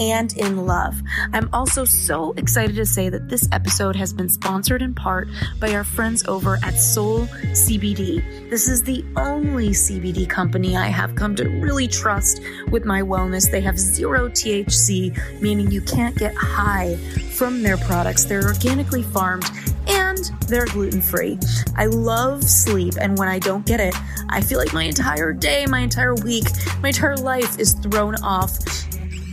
and in love. I'm also so excited to say that this episode has been sponsored in part by our friends over at Soul CBD. This is the only CBD company I have come to really trust with my wellness. They have zero THC, meaning you can't get high from their products. They're organically farmed and they're gluten free. I love sleep, and when I don't get it, I feel like my entire day, my entire week, my entire life is thrown off.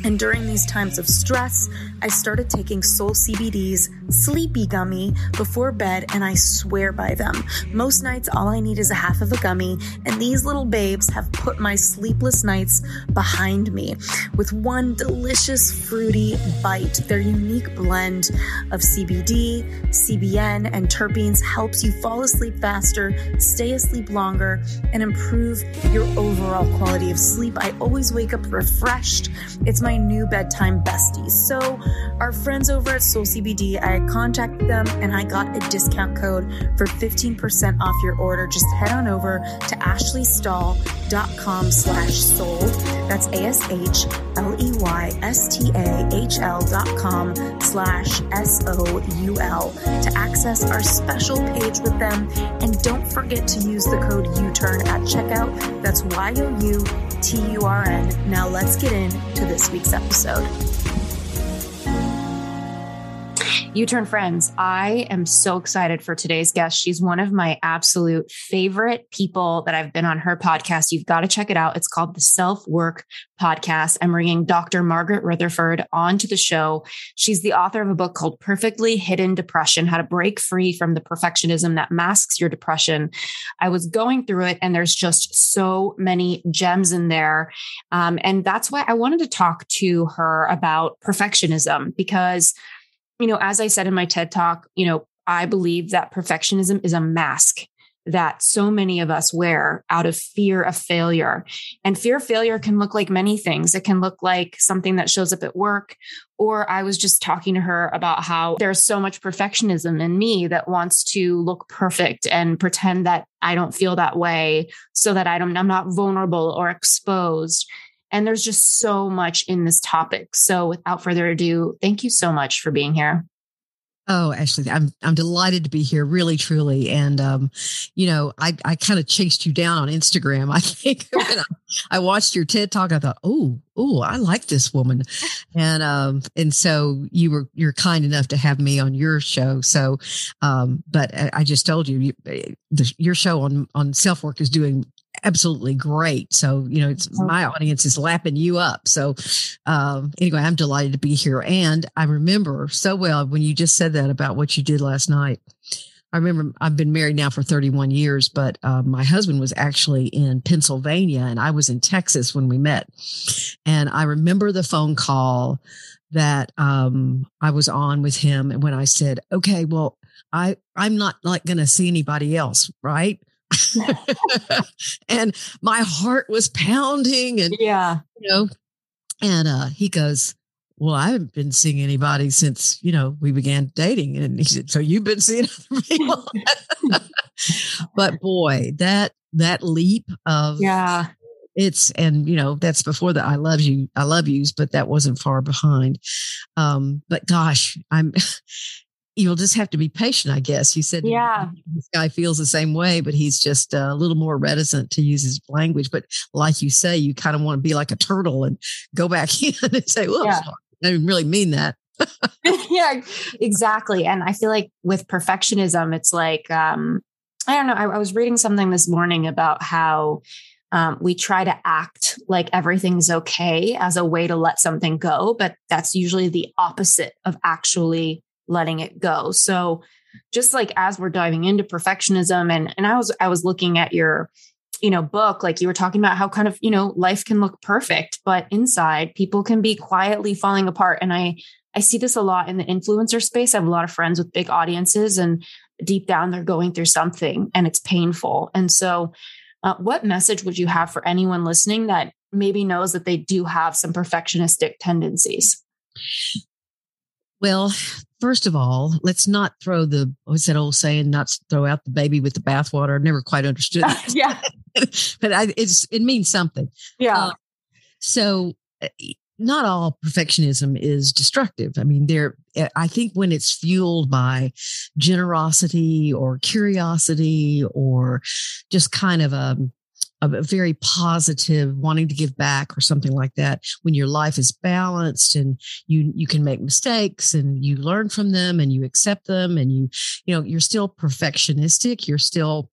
And during these times of stress, I started taking Soul CBD's Sleepy Gummy before bed, and I swear by them. Most nights, all I need is a half of a gummy, and these little babes have put my sleepless nights behind me with one delicious fruity bite. Their unique blend of CBD, CBN, and terpenes helps you fall asleep faster, stay asleep longer, and improve your overall quality of sleep. I always wake up refreshed. It's my new bedtime bestie. So, our friends over at Soul CBD, I contacted them and I got a discount code for 15% off your order. Just head on over to ashleystahl.com slash soul. That's A-S-H-L-E-Y-S-T-A-H-L dot com slash S-O-U-L to access our special page with them. And don't forget to use the code U-TURN at checkout. That's Y-O-U-T-U-R-N. Now let's get into this week's episode. You Turn friends, I am so excited for today's guest. She's one of my absolute favorite people that I've been on her podcast. You've got to check it out. It's called the SelfWork Podcast. I'm bringing Dr. Margaret Rutherford onto the show. She's the author of a book called Perfectly Hidden Depression How to Break Free from the Perfectionism That Masks Your Depression. I was going through it, and there's just so many gems in there. Um, and that's why I wanted to talk to her about perfectionism because you know, as I said in my TED talk, you know, I believe that perfectionism is a mask that so many of us wear out of fear of failure. And fear of failure can look like many things. It can look like something that shows up at work. Or I was just talking to her about how there's so much perfectionism in me that wants to look perfect and pretend that I don't feel that way so that I don't, I'm not vulnerable or exposed. And there's just so much in this topic. So without further ado, thank you so much for being here. Oh, Ashley, I'm I'm delighted to be here, really, truly. And um, you know, I I kind of chased you down on Instagram. I think I, I, watched your TED talk. I thought, oh, oh, I like this woman, and um, and so you were you're kind enough to have me on your show. So, um, but I, I just told you, you the, your show on on SelfWork is doing absolutely great. So, you know, it's my audience is lapping you up. So, um, anyway, I'm delighted to be here. And I remember so well when you just said that about what you did last night. I remember I've been married now for 31 years, but uh, my husband was actually in Pennsylvania and I was in Texas when we met. And I remember the phone call that um, I was on with him. And when I said, okay, well, I, I'm not like going to see anybody else, right? and my heart was pounding and yeah. you know and uh he goes well i haven't been seeing anybody since you know we began dating. And he said so you've been seeing other people? But boy that that leap of yeah. it's and you know that's before the i love you i love yous but that wasn't far behind. Um but gosh i'm you'll just have to be patient, I guess. You said, yeah, this guy feels the same way, but he's just a little more reticent to use his language. But like you say, you kind of want to be like a turtle and go back in and say, well, yeah. I didn't really mean that. yeah, exactly. And I feel like with perfectionism, it's like, um, I don't know. I, I was reading something this morning about how um, we try to act like everything's okay as a way to let something go, but that's usually the opposite of actually letting it go. So just like as we're diving into perfectionism and and I was I was looking at your you know book like you were talking about how kind of you know life can look perfect but inside people can be quietly falling apart. And i i see this a lot in the influencer space. I have a lot of friends with big audiences and deep down they're going through something and it's painful. And so uh, what message would you have for anyone listening that maybe knows that they do have some perfectionistic tendencies? Well, first of all, let's not throw the what's that old saying? Not throw out the baby with the bathwater. I've never quite understood. yeah, but I, it's it means something. Yeah. Uh, so, eh, not all perfectionism is destructive. I mean, there. Eh, I think when it's fueled by generosity or curiosity or just kind of a a very positive wanting to give back or something like that when your life is balanced and you you can make mistakes and you learn from them and you accept them and you you know you're still perfectionistic. You're still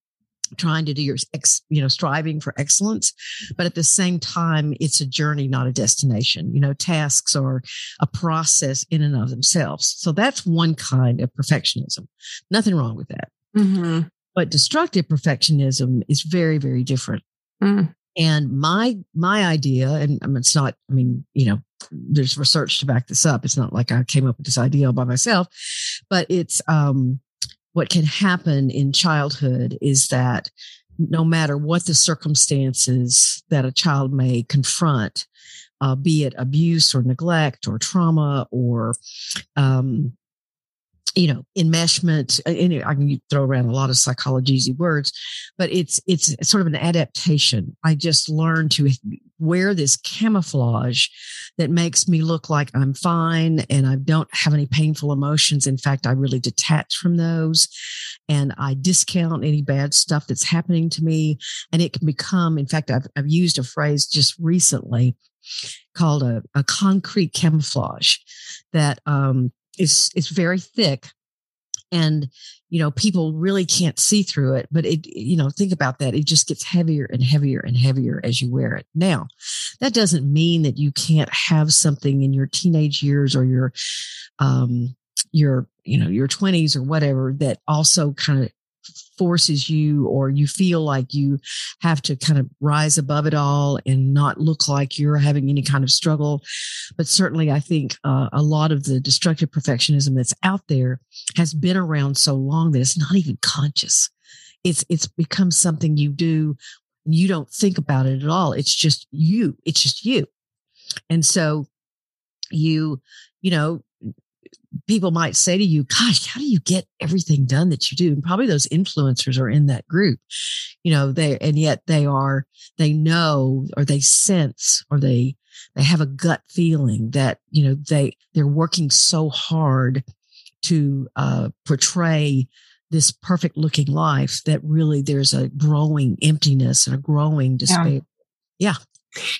trying to do your ex, you know striving for excellence. But at the same time it's a journey not a destination. You know tasks are a process in and of themselves. So that's one kind of perfectionism. Nothing wrong with that. Mm-hmm. but destructive perfectionism is very very different Mm. And my my idea, and mean, it's not. I mean, you know, there's research to back this up. It's not like I came up with this idea by myself, but it's um, what can happen in childhood is that no matter what the circumstances that a child may confront, uh, be it abuse or neglect or trauma or um, you know, enmeshment. And I can throw around a lot of psychology words, but it's it's sort of an adaptation. I just learned to wear this camouflage that makes me look like I'm fine and I don't have any painful emotions. In fact, I really detach from those and I discount any bad stuff that's happening to me. And it can become, in fact, I've, I've used a phrase just recently called a, a concrete camouflage that um, is is very thick and you know people really can't see through it but it you know think about that it just gets heavier and heavier and heavier as you wear it. Now that doesn't mean that you can't have something in your teenage years or your um your you know your 20s or whatever that also kind of forces you or you feel like you have to kind of rise above it all and not look like you're having any kind of struggle. But certainly, I think uh, a lot of the destructive perfectionism that's out there has been around so long that it's not even conscious. It's it's become something you do. You don't think about it at all. It's just you. It's just you. And so you, you know, people might say to you, gosh, how do you get everything done that you do? And probably those influencers are in that group, you know, they, and yet they are, they know or they sense or they, they have a gut feeling that, you know, they, they're working so hard to uh, portray this perfect looking life that really there's a growing emptiness and a growing despair. Yeah. yeah.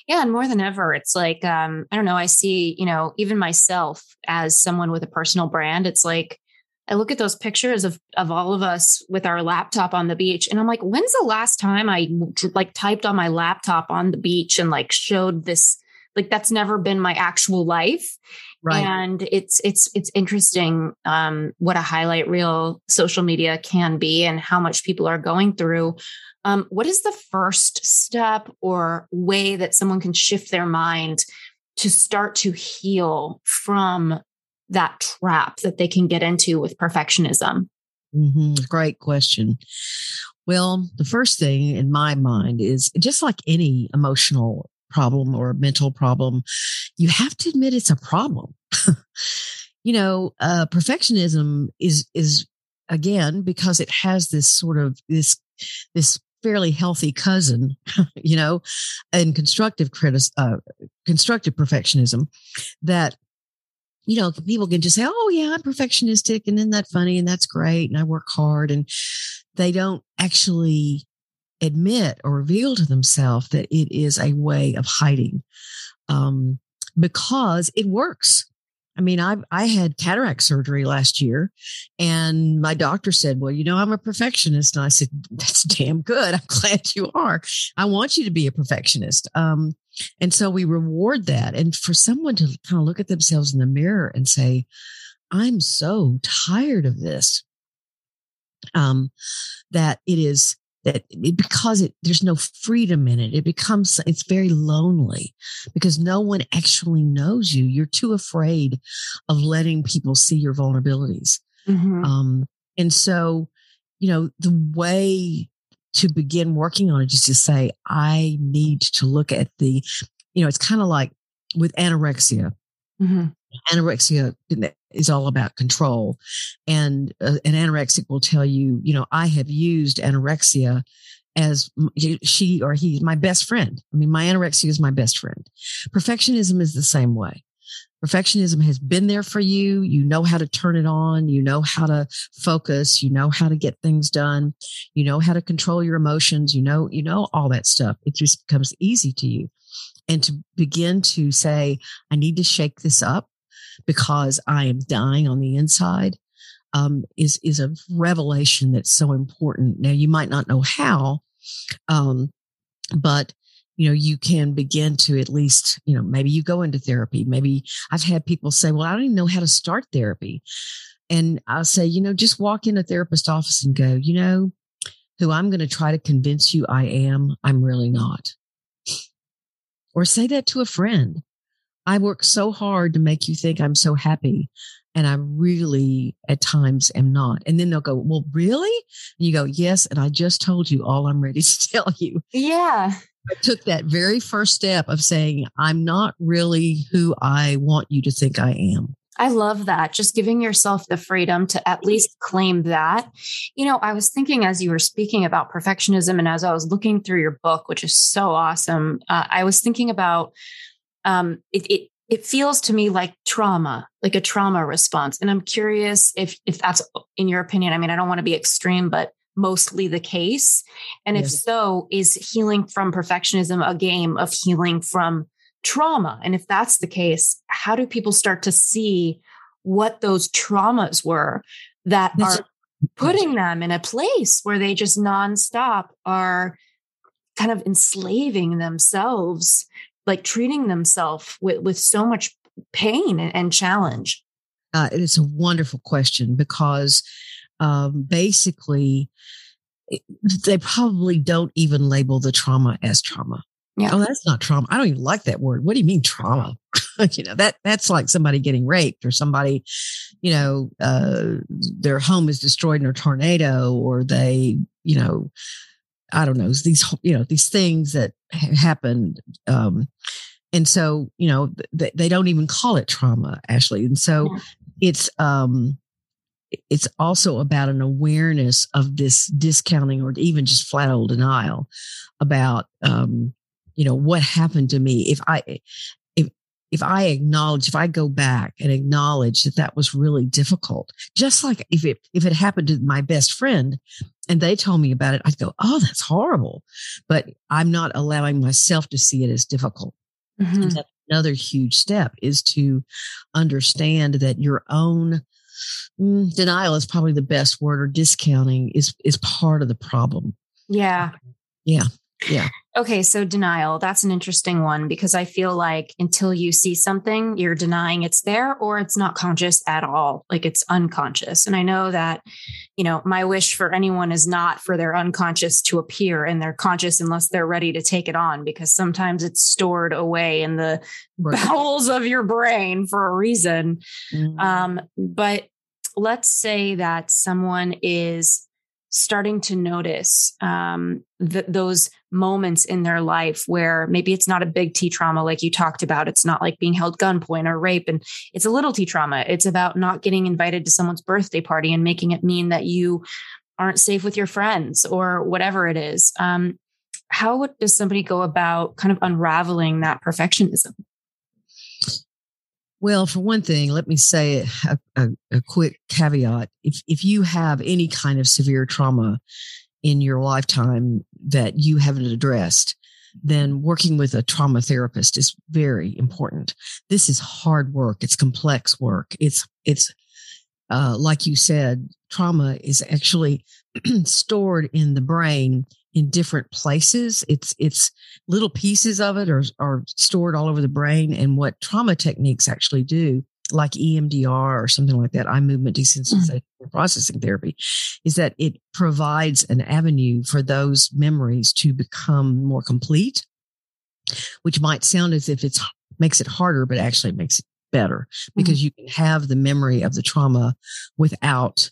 Yeah, and more than ever, it's like um, I don't know. I see, you know, even myself as someone with a personal brand. It's like I look at those pictures of of all of us with our laptop on the beach, and I'm like, when's the last time I like typed on my laptop on the beach and like showed this? Like that's never been my actual life. Right. And it's it's it's interesting um, what a highlight reel social media can be and how much people are going through um, what is the first step or way that someone can shift their mind to start to heal from that trap that they can get into with perfectionism? Mm-hmm. Great question. Well, the first thing in my mind is just like any emotional problem or a mental problem, you have to admit it's a problem. you know, uh, perfectionism is is again because it has this sort of this this fairly healthy cousin, you know, and constructive critic, uh, constructive perfectionism that, you know, people can just say, Oh yeah, I'm perfectionistic. And then that's funny and that's great. And I work hard and they don't actually admit or reveal to themselves that it is a way of hiding. Um, because it works. I mean, I I had cataract surgery last year, and my doctor said, "Well, you know, I'm a perfectionist." And I said, "That's damn good. I'm glad you are. I want you to be a perfectionist." Um, and so we reward that. And for someone to kind of look at themselves in the mirror and say, "I'm so tired of this," um, that it is that because it there's no freedom in it it becomes it's very lonely because no one actually knows you you're too afraid of letting people see your vulnerabilities mm-hmm. um, and so you know the way to begin working on it is to say i need to look at the you know it's kind of like with anorexia mm-hmm. Anorexia is all about control. And uh, an anorexic will tell you, you know, I have used anorexia as she or he, my best friend. I mean, my anorexia is my best friend. Perfectionism is the same way. Perfectionism has been there for you. You know how to turn it on. You know how to focus. You know how to get things done. You know how to control your emotions. You know, you know all that stuff. It just becomes easy to you. And to begin to say, I need to shake this up because I am dying on the inside um, is is a revelation that's so important. Now you might not know how, um, but you know you can begin to at least you know maybe you go into therapy. Maybe I've had people say, "Well, I don't even know how to start therapy," and I'll say, you know, just walk in a therapist office and go, you know, who I'm going to try to convince you I am, I'm really not. Or say that to a friend. I work so hard to make you think I'm so happy. And I really at times am not. And then they'll go, Well, really? And you go, Yes. And I just told you all I'm ready to tell you. Yeah. I took that very first step of saying, I'm not really who I want you to think I am. I love that. Just giving yourself the freedom to at least claim that. You know, I was thinking as you were speaking about perfectionism and as I was looking through your book, which is so awesome, uh, I was thinking about um, it, it it feels to me like trauma, like a trauma response. And I'm curious if if that's in your opinion. I mean, I don't want to be extreme, but mostly the case. And yes. if so, is healing from perfectionism a game of healing from trauma? And if that's the case, how do people start to see what those traumas were that that's are putting them in a place where they just nonstop are kind of enslaving themselves like treating themselves with, with so much pain and, and challenge? Uh, it is a wonderful question because um, basically they probably don't even label the trauma as trauma. Yeah. Oh, that's not trauma. I don't even like that word. What do you mean trauma? you know, that that's like somebody getting raped or somebody, you know, uh, their home is destroyed in a tornado or they, you know, I don't know, these, you know, these things that happened. Um, and so, you know, th- they don't even call it trauma, Ashley. And so yeah. it's, um, it's also about an awareness of this discounting or even just flat old denial about, um, you know, what happened to me. If I, if, I acknowledge, if I go back and acknowledge that that was really difficult, just like if it, if it happened to my best friend, and they told me about it, I'd go, Oh, that's horrible. But I'm not allowing myself to see it as difficult. Mm-hmm. another huge step is to understand that your own mm, denial is probably the best word or discounting is, is part of the problem. Yeah. Yeah. Yeah. Okay, so denial, that's an interesting one because I feel like until you see something, you're denying it's there or it's not conscious at all, like it's unconscious. And I know that, you know, my wish for anyone is not for their unconscious to appear and they're conscious unless they're ready to take it on because sometimes it's stored away in the right. bowels of your brain for a reason. Mm-hmm. Um, but let's say that someone is starting to notice um, th- those moments in their life where maybe it's not a big T trauma like you talked about. It's not like being held gunpoint or rape, and it's a little T trauma. It's about not getting invited to someone's birthday party and making it mean that you aren't safe with your friends or whatever it is. Um, how does somebody go about kind of unraveling that perfectionism? Well, for one thing, let me say a, a, a, quick caveat. If, if you have any kind of severe trauma in your lifetime that you haven't addressed, then working with a trauma therapist is very important. This is hard work. It's complex work. It's, it's, uh, like you said, trauma is actually stored in the brain in different places. It's it's little pieces of it are are stored all over the brain. And what trauma techniques actually do like EMDR or something like that, eye movement desensitization mm. processing therapy, is that it provides an avenue for those memories to become more complete, which might sound as if it's makes it harder, but actually it makes it better because mm. you can have the memory of the trauma without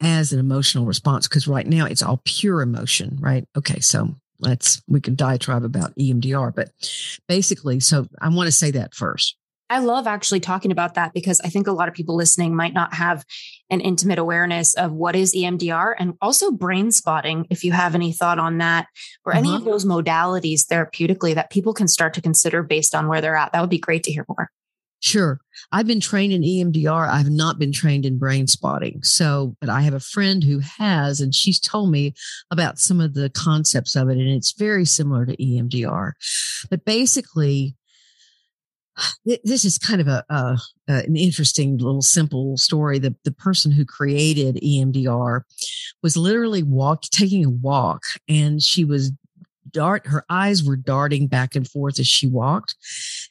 as an emotional response because right now it's all pure emotion right okay so let's we can diatribe about emdr but basically so i want to say that first I love actually talking about that because I think a lot of people listening might not have an intimate awareness of what is EMDR and also brain spotting. If you have any thought on that or any uh-huh. of those modalities therapeutically that people can start to consider based on where they're at, that would be great to hear more. Sure. I've been trained in EMDR. I've not been trained in brain spotting. So, but I have a friend who has, and she's told me about some of the concepts of it, and it's very similar to EMDR. But basically, this is kind of a, a, an interesting little simple story. The the person who created EMDR was literally walk taking a walk, and she was dart her eyes were darting back and forth as she walked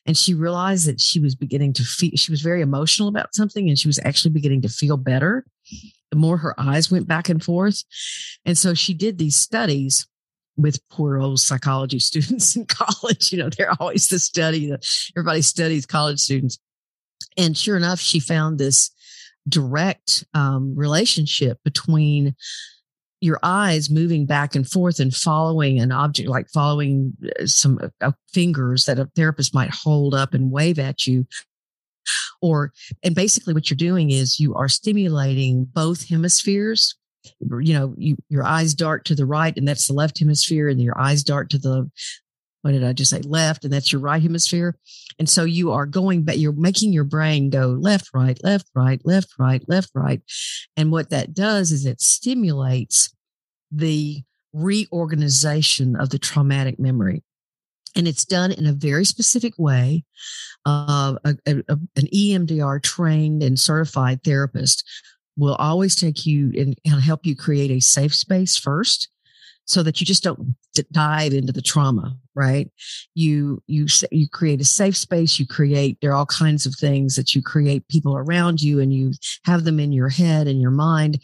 and she realized that she was beginning to feel she was very emotional about something and she was actually beginning to feel better the more her eyes went back and forth and so she did these studies with poor old psychology students in college. You know, they're always the study. Everybody studies college students. And sure enough, she found this direct um, relationship between your eyes moving back and forth and following an object, like following uh, some uh, fingers that a therapist might hold up and wave at you. Or, and basically what you're doing is you are stimulating both hemispheres you know, you, your eyes dart to the right and that's the left hemisphere and your eyes dart to the, what did I just say? Left and that's your right hemisphere. And so you are going back, you're making your brain go left, right, left, right, left, right, left, right. And what that does is it stimulates the reorganization of the traumatic memory. And it's done in a very specific way. Uh, a, a, an EMDR trained and certified therapist will always take you and, help you create a safe space first so that you just don't dive into the trauma right? You you you create a safe space you create there are all kinds of things that you create people around you and you have them in your head and your mind.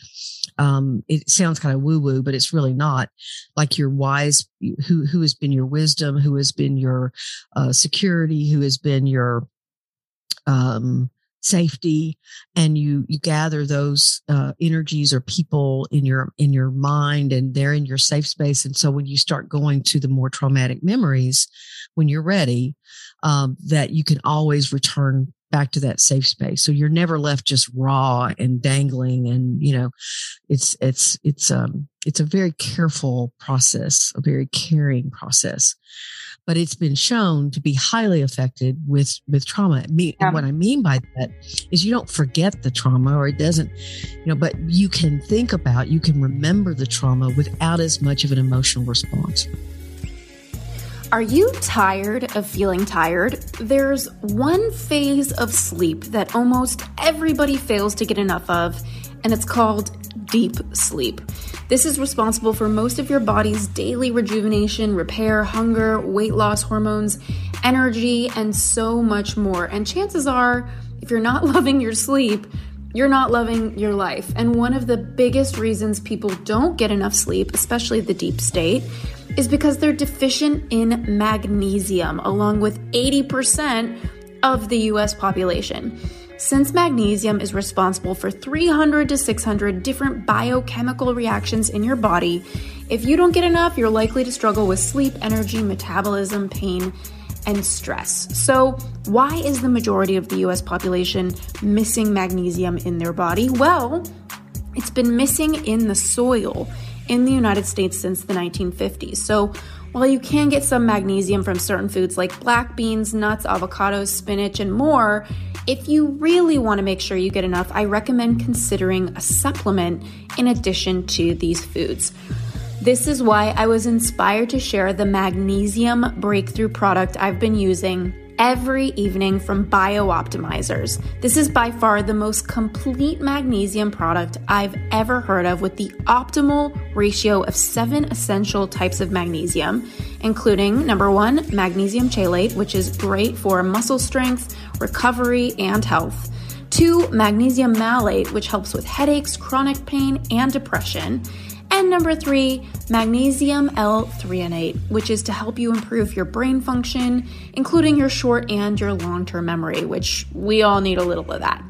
Um, it sounds kind of woo woo but it's really not. Like your wise who who has been your wisdom who has been your uh, security who has been your um safety and you you gather those uh, energies or people in your in your mind and they're in your safe space and so when you start going to the more traumatic memories when you're ready um, that you can always return back to that safe space so you're never left just raw and dangling and you know it's it's it's um it's a very careful process a very caring process but it's been shown to be highly affected with with trauma. Me, yeah. what I mean by that is you don't forget the trauma, or it doesn't, you know, but you can think about, you can remember the trauma without as much of an emotional response. Are you tired of feeling tired? There's one phase of sleep that almost everybody fails to get enough of, and it's called deep sleep. This is responsible for most of your body's daily rejuvenation, repair, hunger, weight loss hormones, energy, and so much more. And chances are, if you're not loving your sleep, you're not loving your life. And one of the biggest reasons people don't get enough sleep, especially the deep state, is because they're deficient in magnesium, along with 80% of the US population. Since magnesium is responsible for 300 to 600 different biochemical reactions in your body, if you don't get enough, you're likely to struggle with sleep, energy, metabolism, pain, and stress. So, why is the majority of the US population missing magnesium in their body? Well, it's been missing in the soil in the United States since the 1950s. So, while you can get some magnesium from certain foods like black beans, nuts, avocados, spinach, and more, if you really want to make sure you get enough, I recommend considering a supplement in addition to these foods. This is why I was inspired to share the magnesium breakthrough product I've been using every evening from BiOptimizers. This is by far the most complete magnesium product I've ever heard of with the optimal ratio of seven essential types of magnesium, including number one, magnesium chelate, which is great for muscle strength, recovery, and health. Two, magnesium malate, which helps with headaches, chronic pain, and depression. And number three, magnesium L-threonate, which is to help you improve your brain function, including your short and your long term memory, which we all need a little of that.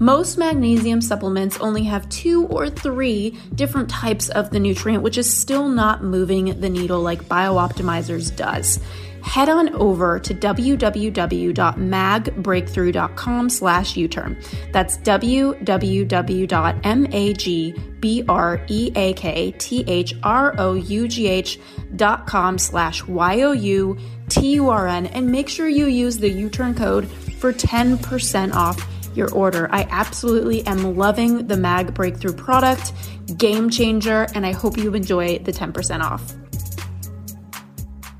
Most magnesium supplements only have two or three different types of the nutrient, which is still not moving the needle like BiOptimizers does head on over to www.magbreakthrough.com slash U-turn. That's www.magbreakthrough.com slash Y-O-U-T-U-R-N and make sure you use the U-turn code for 10% off your order. I absolutely am loving the Mag Breakthrough product, game changer, and I hope you enjoy the 10% off.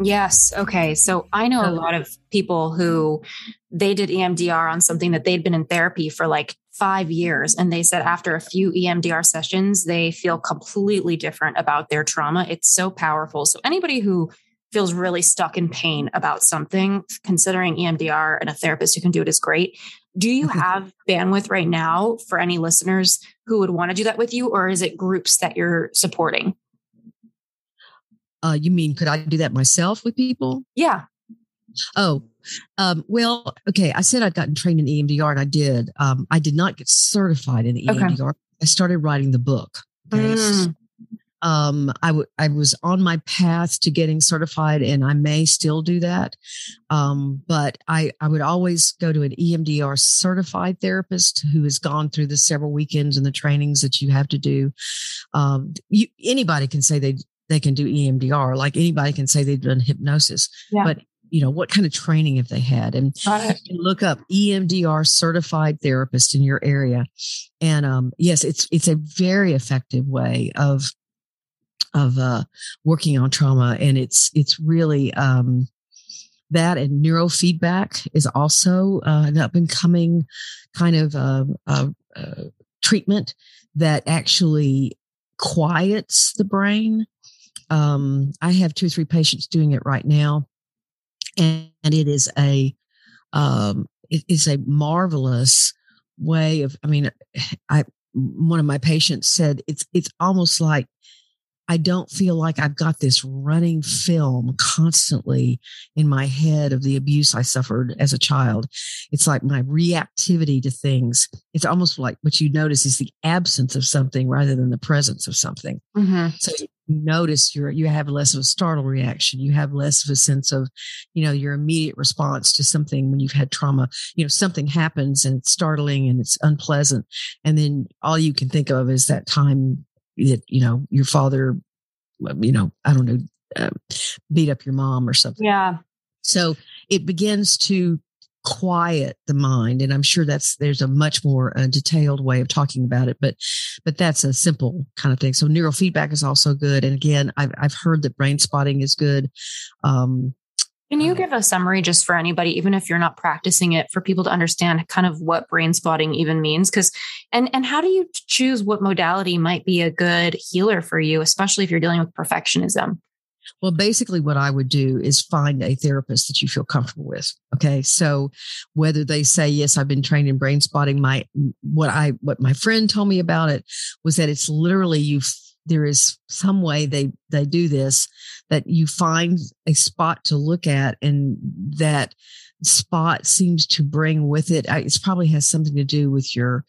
Yes. Okay. So I know a lot of people who they did EMDR on something that they'd been in therapy for like five years. And they said after a few EMDR sessions, they feel completely different about their trauma. It's so powerful. So anybody who feels really stuck in pain about something, considering EMDR and a therapist who can do it is great. Do you mm-hmm. have bandwidth right now for any listeners who would want to do that with you, or is it groups that you're supporting? Uh, you mean could I do that myself with people? Yeah. Oh, um, well, okay. I said I'd gotten trained in EMDR, and I did. Um, I did not get certified in EMDR. Okay. I started writing the book. Okay? Mm. Um, I, w- I was on my path to getting certified, and I may still do that. Um, but I, I would always go to an EMDR certified therapist who has gone through the several weekends and the trainings that you have to do. Um, you, anybody can say they they can do EMDR. Like anybody can say they've done hypnosis, yeah. but you know what kind of training have they had? And look up EMDR certified therapist in your area. And um, yes, it's it's a very effective way of of uh, working on trauma, and it's it's really um, that and neurofeedback is also uh, an up and coming kind of uh, uh, uh, treatment that actually quiets the brain um, I have two or three patients doing it right now, and, and it is a um, it is a marvelous way of. I mean, I one of my patients said it's it's almost like I don't feel like I've got this running film constantly in my head of the abuse I suffered as a child. It's like my reactivity to things. It's almost like what you notice is the absence of something rather than the presence of something. Mm-hmm. So notice you're, you have less of a startle reaction. You have less of a sense of, you know, your immediate response to something when you've had trauma. You know, something happens and it's startling and it's unpleasant. And then all you can think of is that time that you know your father you know i don't know uh, beat up your mom or something yeah so it begins to quiet the mind and i'm sure that's there's a much more uh, detailed way of talking about it but but that's a simple kind of thing so neurofeedback is also good and again i've, I've heard that brain spotting is good um can you give a summary just for anybody, even if you're not practicing it, for people to understand kind of what brain spotting even means? Because and and how do you choose what modality might be a good healer for you, especially if you're dealing with perfectionism? Well, basically, what I would do is find a therapist that you feel comfortable with. Okay, so whether they say yes, I've been trained in brain spotting. My what I what my friend told me about it was that it's literally you there is some way they they do this that you find a spot to look at and that spot seems to bring with it uh, it probably has something to do with your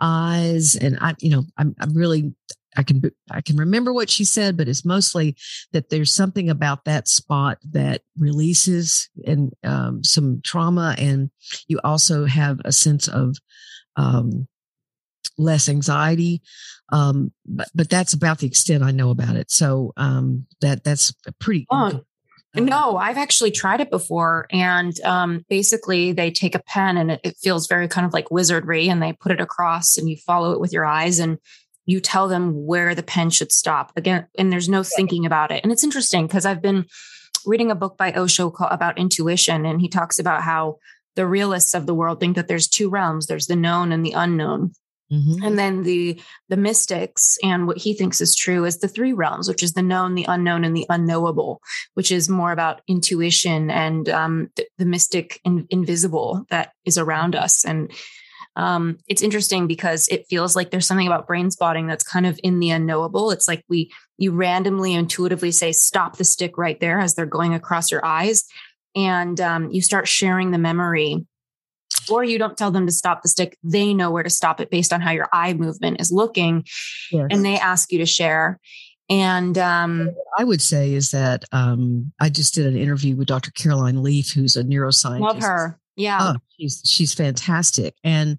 eyes and i you know i'm, I'm really i can i can remember what she said but it's mostly that there's something about that spot that releases and um, some trauma and you also have a sense of um, less anxiety. Um, but, but that's about the extent I know about it. So um, that that's pretty. Oh, no, I've actually tried it before. And um, basically, they take a pen and it, it feels very kind of like wizardry and they put it across and you follow it with your eyes and you tell them where the pen should stop. Again, and there's no thinking about it. And it's interesting because I've been reading a book by Osho called, about intuition, and he talks about how the realists of the world think that there's two realms there's the known and the unknown Mm-hmm. And then the the mystics and what he thinks is true is the three realms, which is the known, the unknown, and the unknowable, which is more about intuition and um, the, the, mystic and invisible that is around us. And um, it's interesting because it feels like there's something about brain spotting that's kind of in the unknowable. It's like we you randomly intuitively say stop the stick right there as they're going across your eyes, and um, you start sharing the memory or you don't tell them to stop the stick. They know where to stop it based on how your eye movement is looking. Yes. And they ask you to share. And um, I would say is that um, I just did an interview with Dr. Caroline Leaf, who's a neuroscientist. Love her. Yeah. Oh, she's she's fantastic. And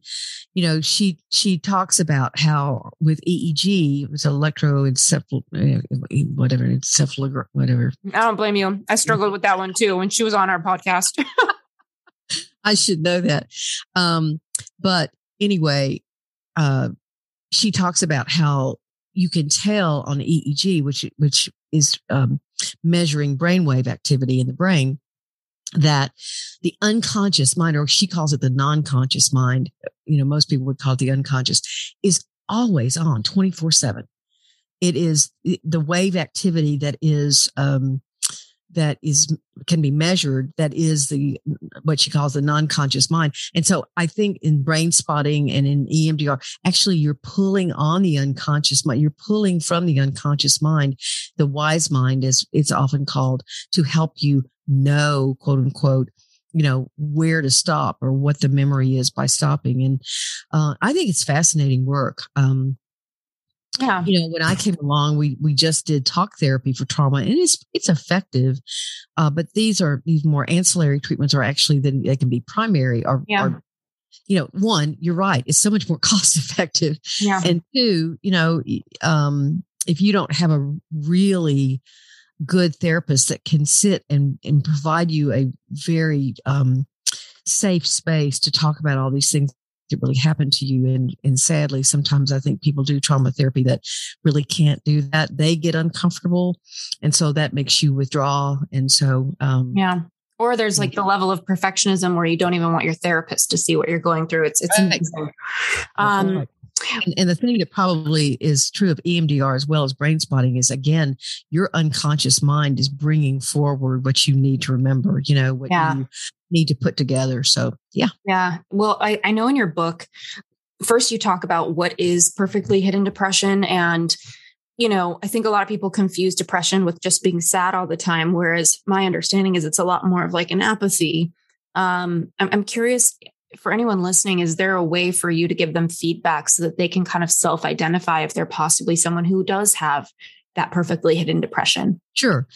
you know, she she talks about how with EEG, it was electroencephal whatever, encephalo whatever. I don't blame you. I struggled with that one too when she was on our podcast. I should know that. Um, but anyway, uh, she talks about how you can tell on EEG, which which is um, measuring brainwave activity in the brain, that the unconscious mind, or she calls it the non-conscious mind, you know, most people would call it the unconscious, is always on 24 7. It is the wave activity that is um, that is can be measured that is the what she calls the non-conscious mind and so i think in brain spotting and in emdr actually you're pulling on the unconscious mind you're pulling from the unconscious mind the wise mind is it's often called to help you know quote unquote you know where to stop or what the memory is by stopping and uh, i think it's fascinating work um, yeah. You know, when I came along, we we just did talk therapy for trauma, and it's it's effective. Uh, but these are these more ancillary treatments are actually then they can be primary or, yeah. or you know, one, you're right, it's so much more cost effective. Yeah. And two, you know, um, if you don't have a really good therapist that can sit and, and provide you a very um, safe space to talk about all these things that really happened to you. And, and sadly, sometimes I think people do trauma therapy that really can't do that. They get uncomfortable. And so that makes you withdraw. And so, um, yeah. Or there's like the level of perfectionism where you don't even want your therapist to see what you're going through. It's, it's amazing. Um, and, and, the thing that probably is true of EMDR as well as brain spotting is again, your unconscious mind is bringing forward what you need to remember, you know, what yeah. you need to put together. So, yeah. Yeah. Well, I, I know in your book, first you talk about what is perfectly hidden depression. And, you know, I think a lot of people confuse depression with just being sad all the time. Whereas my understanding is it's a lot more of like an apathy. Um, I'm, I'm curious for anyone listening, is there a way for you to give them feedback so that they can kind of self identify if they're possibly someone who does have that perfectly hidden depression? Sure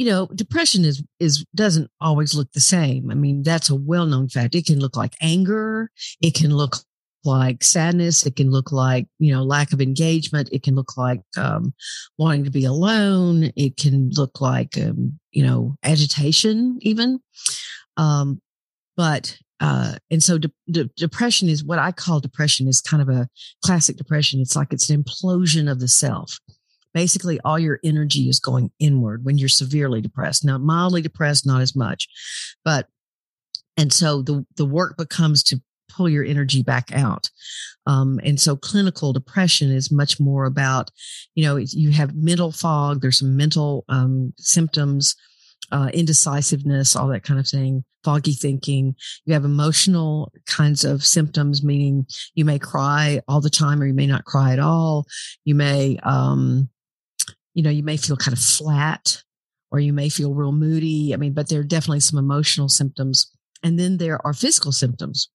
you know, depression is is doesn't always look the same. I mean, that's a well-known fact. It can look like anger, it can look like sadness, it can look like, you know, lack of engagement, it can look like um, wanting to be alone, it can look like um, you know, agitation even. Um, but uh, and so de- de- depression is what I call depression is kind of a classic depression. It's like it's an implosion of the self basically all your energy is going inward when you're severely depressed. Now, mildly depressed, not as much, but, and so the, the work becomes to pull your energy back out. Um, and so clinical depression is much more about, you know, you have mental fog, there's some mental um, symptoms, uh, indecisiveness, all that kind of thing, foggy thinking. You have emotional kinds of symptoms, meaning you may cry all the time or you may not cry at all. You may, um, you know, you may feel kind of flat or you may feel real moody. I mean, but there are definitely some emotional symptoms. And then there are physical symptoms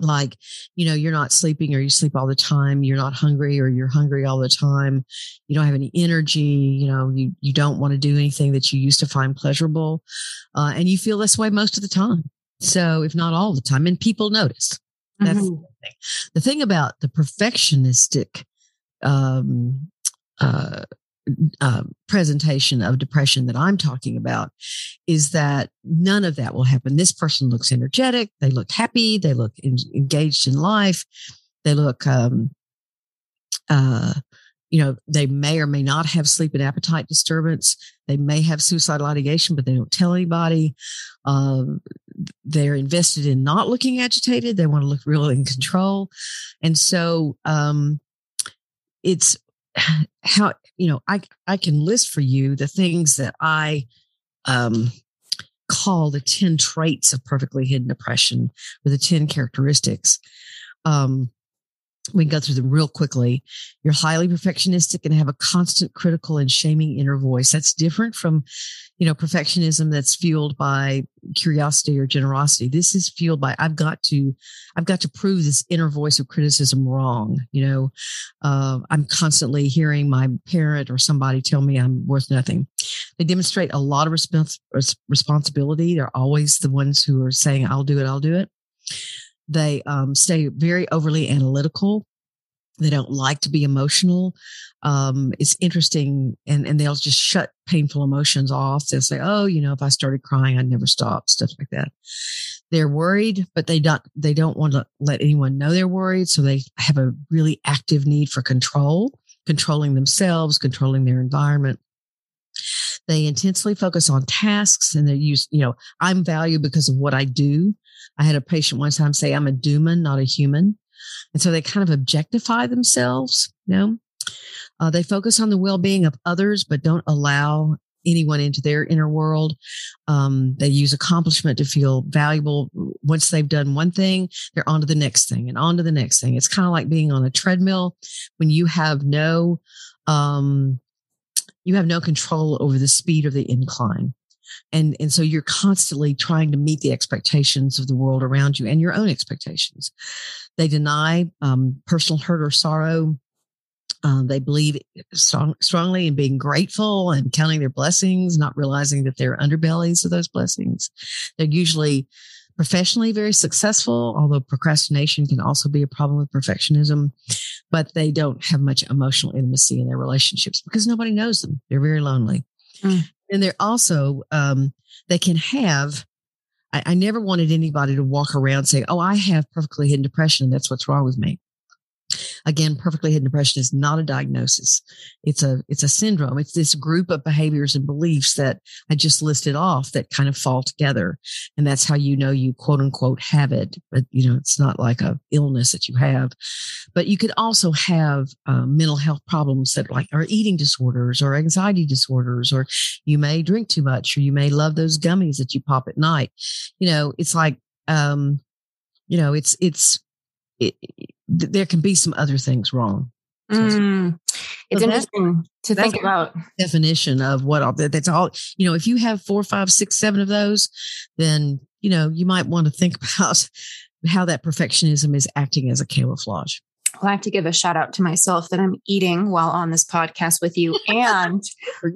like, you know, you're not sleeping or you sleep all the time. You're not hungry or you're hungry all the time. You don't have any energy. You know, you, you don't want to do anything that you used to find pleasurable. Uh, and you feel this way most of the time. So if not all the time, and people notice. That's mm-hmm. the thing. The thing about the perfectionistic um, uh, uh, presentation of depression that I'm talking about is that none of that will happen. This person looks energetic. They look happy. They look in, engaged in life. They look, um, uh, you know, they may or may not have sleep and appetite disturbance. They may have suicidal ideation, but they don't tell anybody. Um, they're invested in not looking agitated. They want to look really in control. And so, um, it's how, you know, I, I can list for you the things that I, um, call the 10 traits of perfectly hidden depression or the 10 characteristics. Um, we can go through them real quickly. You're highly perfectionistic and have a constant critical and shaming inner voice. That's different from, you know, perfectionism that's fueled by curiosity or generosity. This is fueled by I've got to, I've got to prove this inner voice of criticism wrong. You know, uh, I'm constantly hearing my parent or somebody tell me I'm worth nothing. They demonstrate a lot of respons- responsibility. They're always the ones who are saying, "I'll do it, I'll do it." They um, stay very overly analytical. They don't like to be emotional. Um, it's interesting, and and they'll just shut painful emotions off. They'll say, "Oh, you know, if I started crying, I'd never stop." Stuff like that. They're worried, but they don't they don't want to let anyone know they're worried. So they have a really active need for control, controlling themselves, controlling their environment. They intensely focus on tasks and they use, you know, I'm valued because of what I do. I had a patient one time say, I'm a doman, not a human. And so they kind of objectify themselves, you know. Uh, they focus on the well being of others, but don't allow anyone into their inner world. Um, they use accomplishment to feel valuable. Once they've done one thing, they're on to the next thing and on to the next thing. It's kind of like being on a treadmill when you have no, um, you have no control over the speed of the incline. And and so you're constantly trying to meet the expectations of the world around you and your own expectations. They deny um, personal hurt or sorrow. Um, they believe strong, strongly in being grateful and counting their blessings not realizing that they're underbellies of those blessings. They're usually professionally very successful although procrastination can also be a problem with perfectionism but they don't have much emotional intimacy in their relationships because nobody knows them. They're very lonely. Mm. And they're also um, they can have I, I, never wanted anybody to walk around saying oh i have perfectly hidden depression and that's what's wrong with me Again, perfectly hidden depression is not a diagnosis. It's a, it's a syndrome. It's this group of behaviors and beliefs that I just listed off that kind of fall together. And that's how you know you quote unquote have it. But, you know, it's not like a illness that you have, but you could also have um, mental health problems that like are eating disorders or anxiety disorders, or you may drink too much, or you may love those gummies that you pop at night. You know, it's like, um, you know, it's, it's, it, there can be some other things wrong. Mm. It's so interesting to think about definition of what all that. That's all. You know, if you have four, five, six, seven of those, then you know you might want to think about how that perfectionism is acting as a camouflage. Well, I have to give a shout out to myself that I'm eating while on this podcast with you. And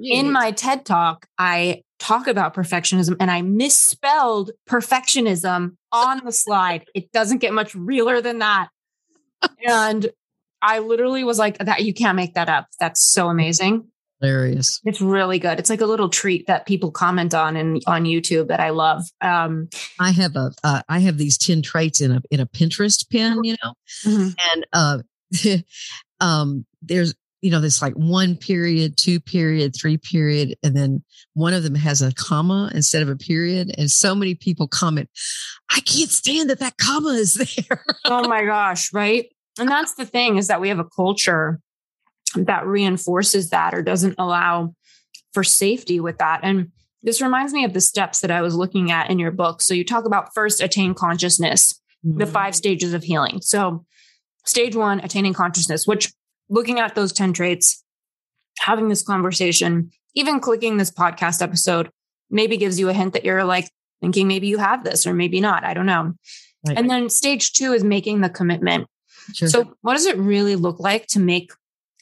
in my TED talk, I talk about perfectionism and I misspelled perfectionism on the slide. It doesn't get much realer than that and I literally was like, that you can't make that up. That's so amazing. Hilarious. It's really good. It's like a little treat that people comment on and on YouTube that I love. Um, I have a uh, I have these 10 traits in a in a Pinterest pin, you know. Mm-hmm. And uh um there's you know, there's like one period, two period, three period, and then one of them has a comma instead of a period. And so many people comment, I can't stand that that comma is there. oh my gosh, right? And that's the thing is that we have a culture that reinforces that or doesn't allow for safety with that. And this reminds me of the steps that I was looking at in your book. So you talk about first attain consciousness, mm-hmm. the five stages of healing. So stage one, attaining consciousness, which looking at those 10 traits, having this conversation, even clicking this podcast episode maybe gives you a hint that you're like thinking maybe you have this or maybe not. I don't know. Right. And then stage two is making the commitment. Sure. So, what does it really look like to make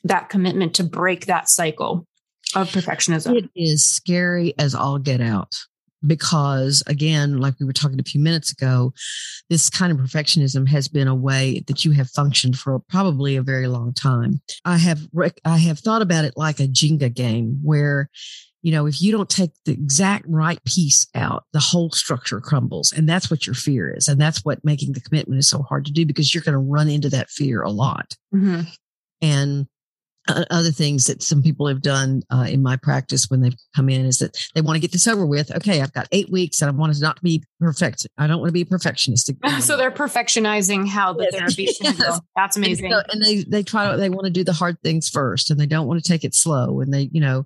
that commitment to break that cycle of perfectionism? It is scary as all get out because again like we were talking a few minutes ago this kind of perfectionism has been a way that you have functioned for probably a very long time i have i have thought about it like a jenga game where you know if you don't take the exact right piece out the whole structure crumbles and that's what your fear is and that's what making the commitment is so hard to do because you're going to run into that fear a lot mm-hmm. and other things that some people have done uh, in my practice when they've come in is that they want to get this over with. Okay, I've got eight weeks and I want to not be perfect. I don't want to be a perfectionist. so they're perfectionizing how the yes. therapy is yes. go. That's amazing. And, so, and, they they try to they want to do the hard things first and they don't want to take it slow. And they, you know,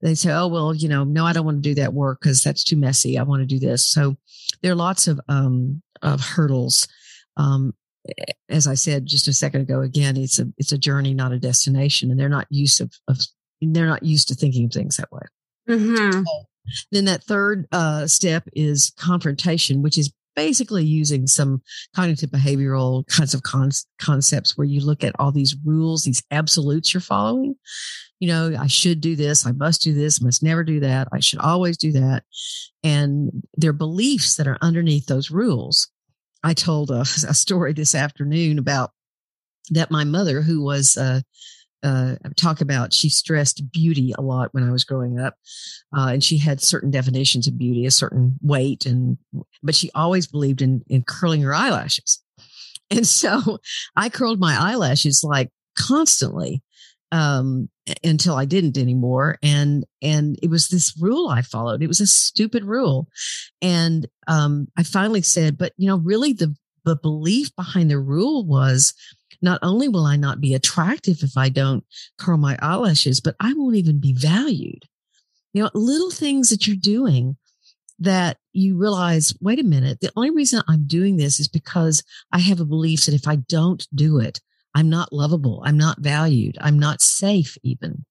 they say, oh well, you know, no, I don't want to do that work because that's too messy. I want to do this. So there are lots of um of hurdles um, as I said just a second ago, again, it's a it's a journey, not a destination, and they're not used of, of they're not used to thinking of things that way. Mm-hmm. So then that third uh, step is confrontation, which is basically using some cognitive behavioral kinds of con- concepts where you look at all these rules, these absolutes you're following. You know, I should do this, I must do this, must never do that, I should always do that. And they're beliefs that are underneath those rules. I told a, a, story this afternoon about that my mother, who was, uh, uh, talk about she stressed beauty a lot when I was growing up, uh, and she had certain definitions of beauty, a certain weight, and but she always believed in in curling her eyelashes, and so I curled my eyelashes like constantly, um, until I didn't anymore. And, and it was this rule I followed. It was a stupid rule. And, um, I finally said, but you know, really the, the belief behind the rule was not only will I not be attractive if I don't curl my eyelashes, but I won't even be valued. You know, little things that you're doing that you realize, wait a minute, the only reason I'm doing this is because I have a belief that if I don't do it, I'm not lovable. I'm not valued. I'm not safe even.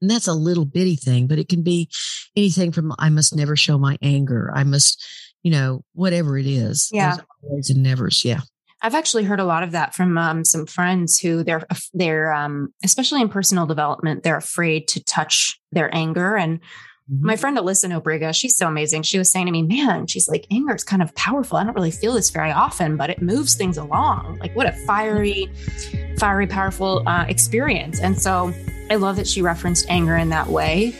And that's a little bitty thing, but it can be anything from I must never show my anger. I must, you know, whatever it is. Yeah. Always and nevers. Yeah. I've actually heard a lot of that from um, some friends who they're they're um, especially in personal development they're afraid to touch their anger and Mm-hmm. My friend Alyssa Nobriga, she's so amazing. She was saying to me, man, she's like, anger is kind of powerful. I don't really feel this very often, but it moves things along. Like, what a fiery, fiery, powerful uh, experience. And so I love that she referenced anger in that way.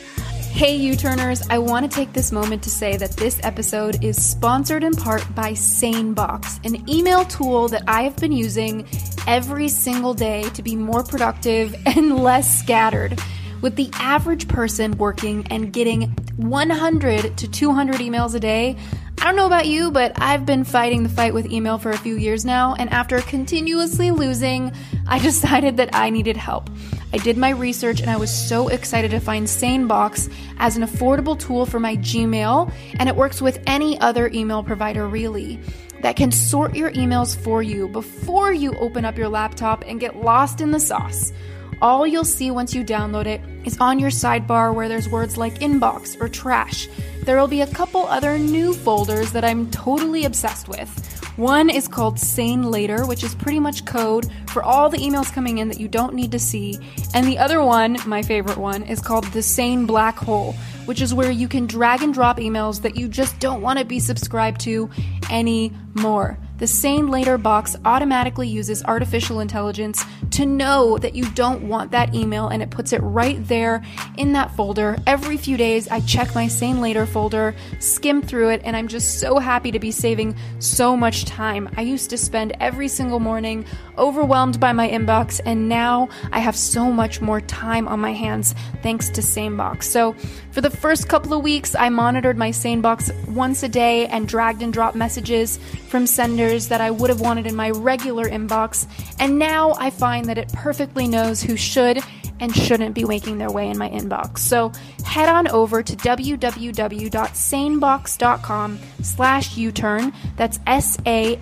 Hey, U Turners, I want to take this moment to say that this episode is sponsored in part by SaneBox, an email tool that I have been using every single day to be more productive and less scattered with the average person working and getting 100 to 200 emails a day, I don't know about you, but I've been fighting the fight with email for a few years now, and after continuously losing, I decided that I needed help. I did my research and I was so excited to find SaneBox as an affordable tool for my Gmail, and it works with any other email provider really that can sort your emails for you before you open up your laptop and get lost in the sauce. All you'll see once you download it is on your sidebar where there's words like inbox or trash. There will be a couple other new folders that I'm totally obsessed with. One is called Sane Later, which is pretty much code for all the emails coming in that you don't need to see. And the other one, my favorite one, is called The Sane Black Hole, which is where you can drag and drop emails that you just don't want to be subscribed to anymore. The Sane Later box automatically uses artificial intelligence to know that you don't want that email and it puts it right there in that folder. Every few days, I check my Sane Later folder, skim through it, and I'm just so happy to be saving so much time. I used to spend every single morning overwhelmed by my inbox, and now I have so much more time on my hands thanks to SaneBox. So, for the first couple of weeks, I monitored my SaneBox once a day and dragged and dropped messages from senders that I would have wanted in my regular inbox, and now I find that it perfectly knows who should and shouldn't be making their way in my inbox. So head on over to www.sanebox.com slash U-turn. That's S-A-N-E-B-O-X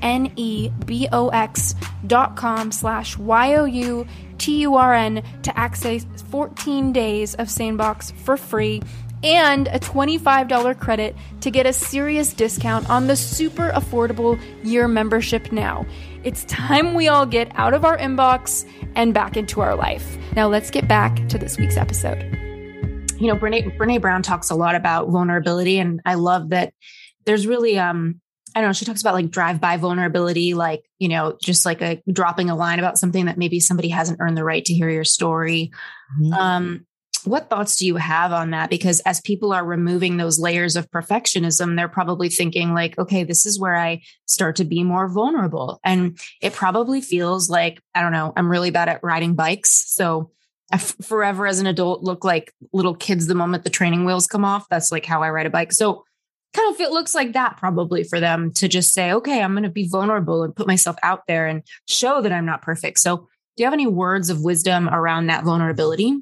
dot com slash Y-O-U-T-U-R-N to access 14 days of SaneBox for free and a $25 credit to get a serious discount on the super affordable year membership now. It's time we all get out of our inbox and back into our life. Now, let's get back to this week's episode. You know, Brene, Brene Brown talks a lot about vulnerability, and I love that there's really, um, I don't know, she talks about like drive by vulnerability, like, you know, just like a dropping a line about something that maybe somebody hasn't earned the right to hear your story. Mm-hmm. Um, what thoughts do you have on that? Because as people are removing those layers of perfectionism, they're probably thinking, like, okay, this is where I start to be more vulnerable. And it probably feels like, I don't know, I'm really bad at riding bikes. So forever as an adult look like little kids the moment the training wheels come off. That's like how I ride a bike. So kind of it looks like that probably for them to just say, okay, I'm going to be vulnerable and put myself out there and show that I'm not perfect. So do you have any words of wisdom around that vulnerability?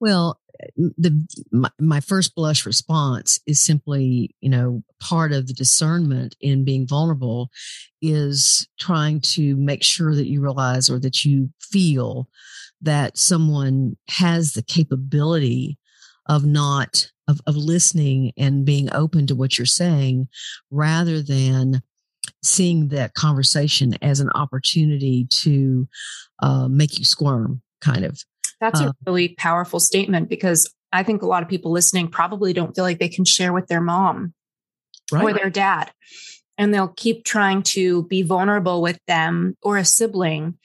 Well, the my, my, first blush response is simply you know part of the discernment in being vulnerable is trying to make sure that you realize or that you feel that someone has the capability of not of, of listening and being open to what you're saying rather than seeing that conversation as an opportunity to uh, make you squirm kind of that's a really powerful statement because i think a lot of people listening probably don't feel like they can share with their mom right. or their dad and they'll keep trying to be vulnerable with them or a sibling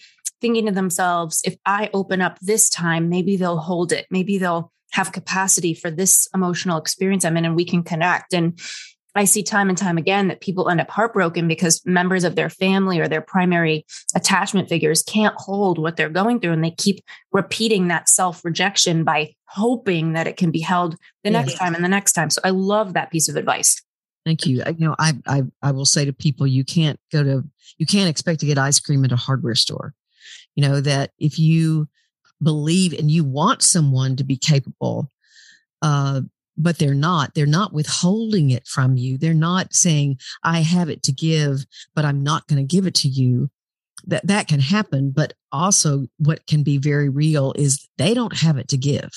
thinking to themselves, if I open up this time, maybe they'll hold it. Maybe they'll have capacity for this emotional experience I'm in and we can connect. And I see time and time again that people end up heartbroken because members of their family or their primary attachment figures can't hold what they're going through. And they keep repeating that self rejection by hoping that it can be held the next time and the next time. So I love that piece of advice. Thank you. You know, I, I I will say to people, you can't go to you can't expect to get ice cream at a hardware store you know, that if you believe and you want someone to be capable, uh, but they're not, they're not withholding it from you. They're not saying, I have it to give, but I'm not going to give it to you. That that can happen. But also what can be very real is they don't have it to give.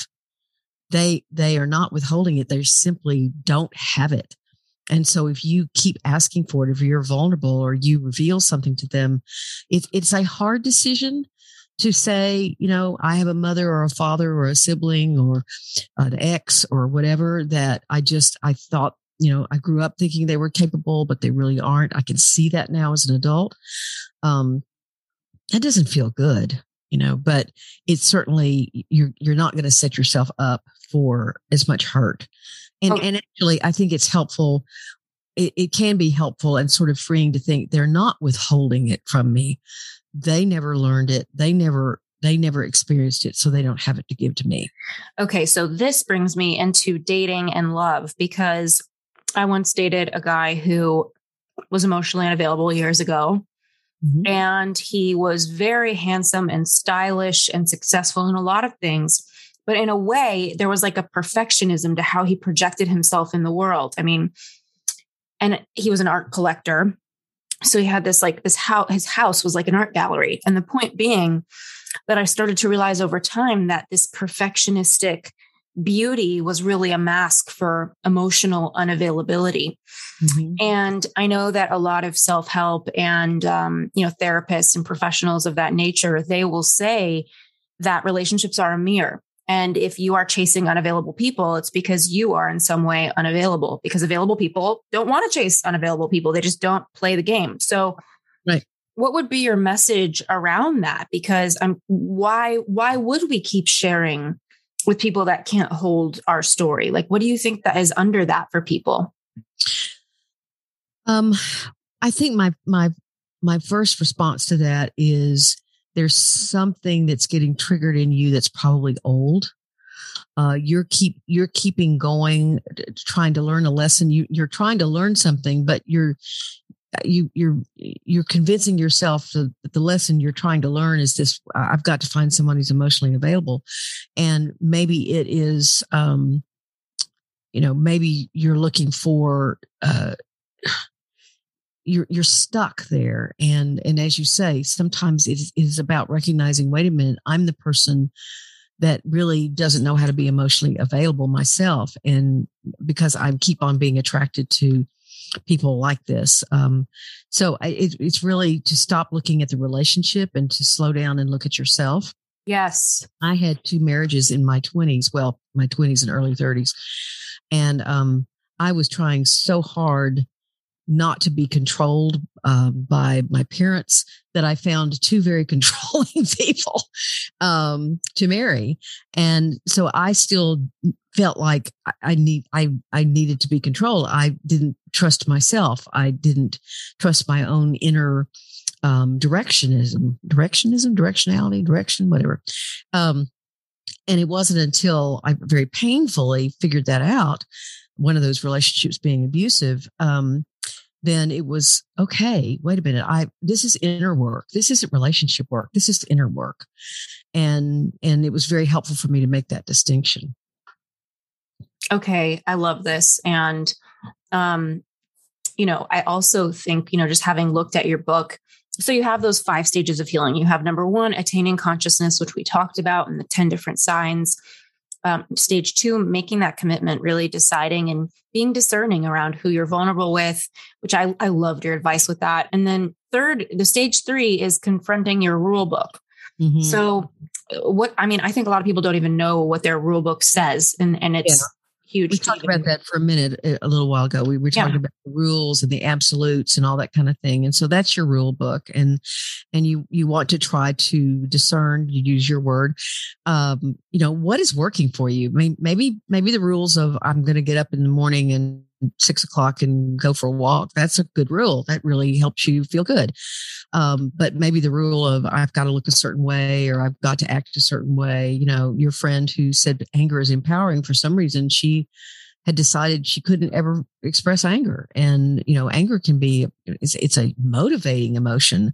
They, they are not withholding it. They simply don't have it. And so if you keep asking for it, if you're vulnerable or you reveal something to them, it, it's a hard decision to say, you know, I have a mother or a father or a sibling or an ex or whatever that I just, I thought, you know, I grew up thinking they were capable, but they really aren't. I can see that now as an adult. Um, that doesn't feel good, you know, but it's certainly, you're, you're not going to set yourself up for as much hurt and, okay. and actually, I think it's helpful. It, it can be helpful and sort of freeing to think they're not withholding it from me. They never learned it. They never they never experienced it so they don't have it to give to me okay so this brings me into dating and love because i once dated a guy who was emotionally unavailable years ago mm-hmm. and he was very handsome and stylish and successful in a lot of things but in a way, there was like a perfectionism to how he projected himself in the world. I mean, and he was an art collector. So he had this like this house, his house was like an art gallery. And the point being that I started to realize over time that this perfectionistic beauty was really a mask for emotional unavailability. Mm-hmm. And I know that a lot of self help and, um, you know, therapists and professionals of that nature, they will say that relationships are a mirror. And if you are chasing unavailable people, it's because you are in some way unavailable because available people don't want to chase unavailable people. They just don't play the game. So, right. What would be your message around that? Because I'm why why would we keep sharing with people that can't hold our story? Like what do you think that is under that for people? Um I think my my my first response to that is there's something that's getting triggered in you that's probably old. Uh, you're keep you're keeping going, trying to learn a lesson. You you're trying to learn something, but you're you you're you're convincing yourself that the lesson you're trying to learn is this i've got to find someone who's emotionally available and maybe it is um you know maybe you're looking for uh you're you're stuck there. And and as you say sometimes it is, it is about recognizing wait a minute i'm the person that really doesn't know how to be emotionally available myself. And because i keep on being attracted to people like this. Um, so it, it's really to stop looking at the relationship and to slow down and look at yourself. Yes. I had two marriages in my 20s well my 20s and early 30s and um, i was trying so hard not to be controlled um, by my parents that I found two very controlling people um, to marry, and so I still felt like I need I I needed to be controlled. I didn't trust myself. I didn't trust my own inner um, directionism, directionism, directionality, direction, whatever. Um, and it wasn't until I very painfully figured that out, one of those relationships being abusive, um, then it was okay. Wait a minute. I this is inner work. This isn't relationship work. This is inner work, and and it was very helpful for me to make that distinction. Okay, I love this, and um, you know, I also think you know, just having looked at your book, so you have those five stages of healing. You have number one, attaining consciousness, which we talked about, and the 10 different signs. Um, stage two, making that commitment, really deciding and being discerning around who you're vulnerable with, which I, I loved your advice with that. And then third, the stage three is confronting your rule book. Mm-hmm. So what I mean, I think a lot of people don't even know what their rule book says. And and it's huge. We talked about that for a minute uh, a little while ago. We were talking yeah. about the rules and the absolutes and all that kind of thing. And so that's your rule book, and and you you want to try to discern. You use your word. Um, you know what is working for you. Mean, maybe maybe the rules of I'm going to get up in the morning and six o'clock and go for a walk. That's a good rule. That really helps you feel good. Um, but maybe the rule of I've got to look a certain way or I've got to act a certain way. You know, your friend who said anger is empowering for some reason, she had decided she couldn't ever express anger and you know anger can be it's, it's a motivating emotion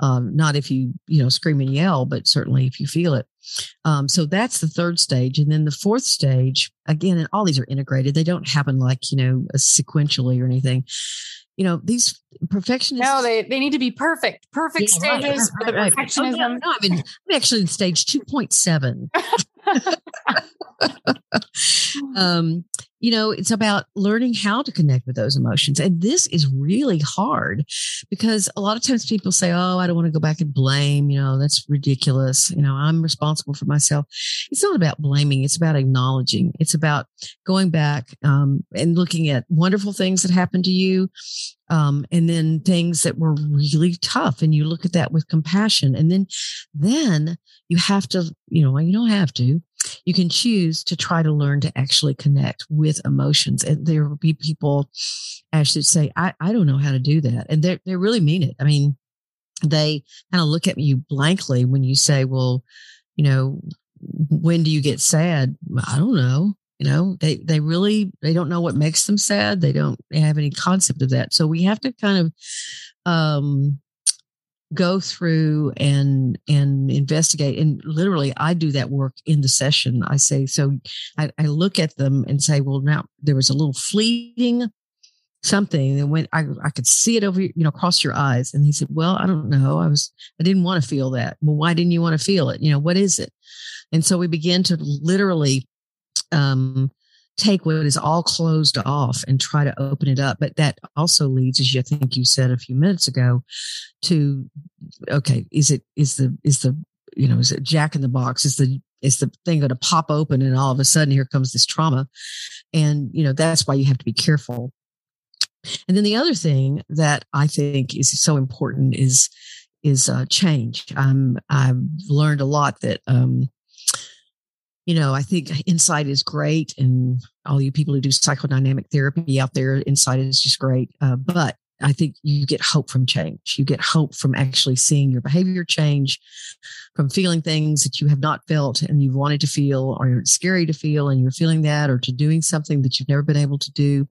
um, not if you you know scream and yell but certainly if you feel it um, so that's the third stage. And then the fourth stage again and all these are integrated. They don't happen like you know sequentially or anything. You know these perfectionists no they, they need to be perfect perfect yeah, stages right, right, right. perfectionism oh, no, no, I mean, I'm actually in stage 2.7 um, you know, it's about learning how to connect with those emotions. And this is really hard because a lot of times people say, Oh, I don't want to go back and blame. You know, that's ridiculous. You know, I'm responsible for myself. It's not about blaming. It's about acknowledging. It's about going back um, and looking at wonderful things that happened to you. Um, and then things that were really tough and you look at that with compassion and then then you have to you know you don't have to you can choose to try to learn to actually connect with emotions. And there will be people actually say, I, I don't know how to do that. And they they really mean it. I mean, they kind of look at you blankly when you say, well, you know, when do you get sad? I don't know. You know, they, they really, they don't know what makes them sad. They don't have any concept of that. So we have to kind of, um, go through and and investigate. And literally i do that work in the session. I say so i, I look at them and say well now there was a little fleeting something. And when I, I could see it over you know across your eyes. And he said well i don't know. I was i didn't want to feel that. Well why didn't you want to feel it? You know what is it? And so we begin to literally um take what is all closed off and try to open it up. But that also leads, as you think you said a few minutes ago, to okay, is it is the is the you know is it Jack in the Box? Is the is the thing going to pop open and all of a sudden here comes this trauma, and you know that's why you have to be careful. And then the other thing that I think is so important is is uh, change. Um, I've learned a lot that um, you know, I think insight is great, and all you people who do psychodynamic therapy out there, insight is just great. Uh, but I think you get hope from change. You get hope from actually seeing your behavior change, from feeling things that you have not felt and you've wanted to feel, or it's scary to feel, and you're feeling that, or to doing something that you've never been able to do.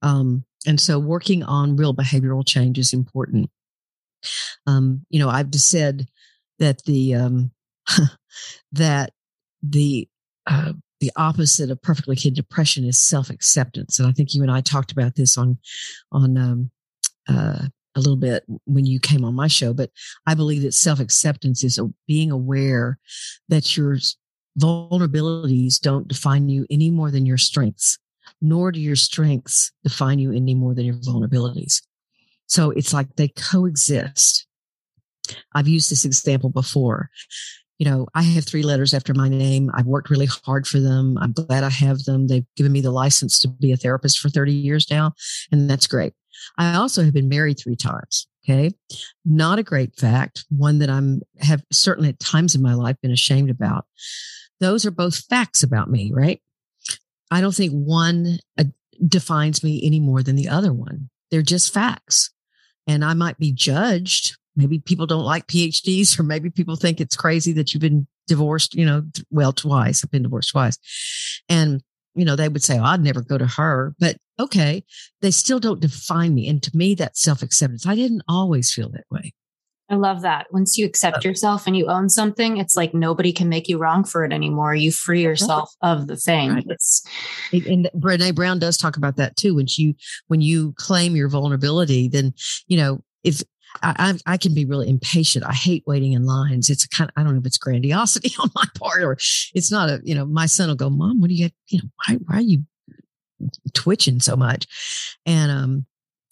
Um, and so, working on real behavioral change is important. Um, you know, I've just said that the um, that the uh, the opposite of perfectly hid depression is self acceptance, and I think you and I talked about this on on um, uh, a little bit when you came on my show. But I believe that self acceptance is being aware that your vulnerabilities don't define you any more than your strengths, nor do your strengths define you any more than your vulnerabilities. So it's like they coexist. I've used this example before you know, I have three letters after my name. I've worked really hard for them. I'm glad I have them. They've given me the license to be a therapist for 30 years now, and that's great. I also have been married three times. Okay. Not a great fact, one that I'm have certainly at times in my life been ashamed about. Those are both facts about me, right? I don't think one uh, defines me any more than the other one. They're just facts. And I might be judged maybe people don't like PhDs, or maybe people think it's crazy that you've been divorced, you know, well, twice. I've been divorced twice. And, you know, they would say, oh, I'd never go to her. But okay, they still don't define me. And to me, that's self acceptance. I didn't always feel that way. I love that. Once you accept uh, yourself and you own something, it's like nobody can make you wrong for it anymore. You free yourself of the thing. Right. It's and Brene Brown does talk about that too. When you when you claim your vulnerability, then you know if I, I, can be really impatient. I hate waiting in lines. It's a kind of, I don't know if it's grandiosity on my part or it's not a, you know, my son will go, mom, what do you? You know, why, why are you twitching so much? And, um,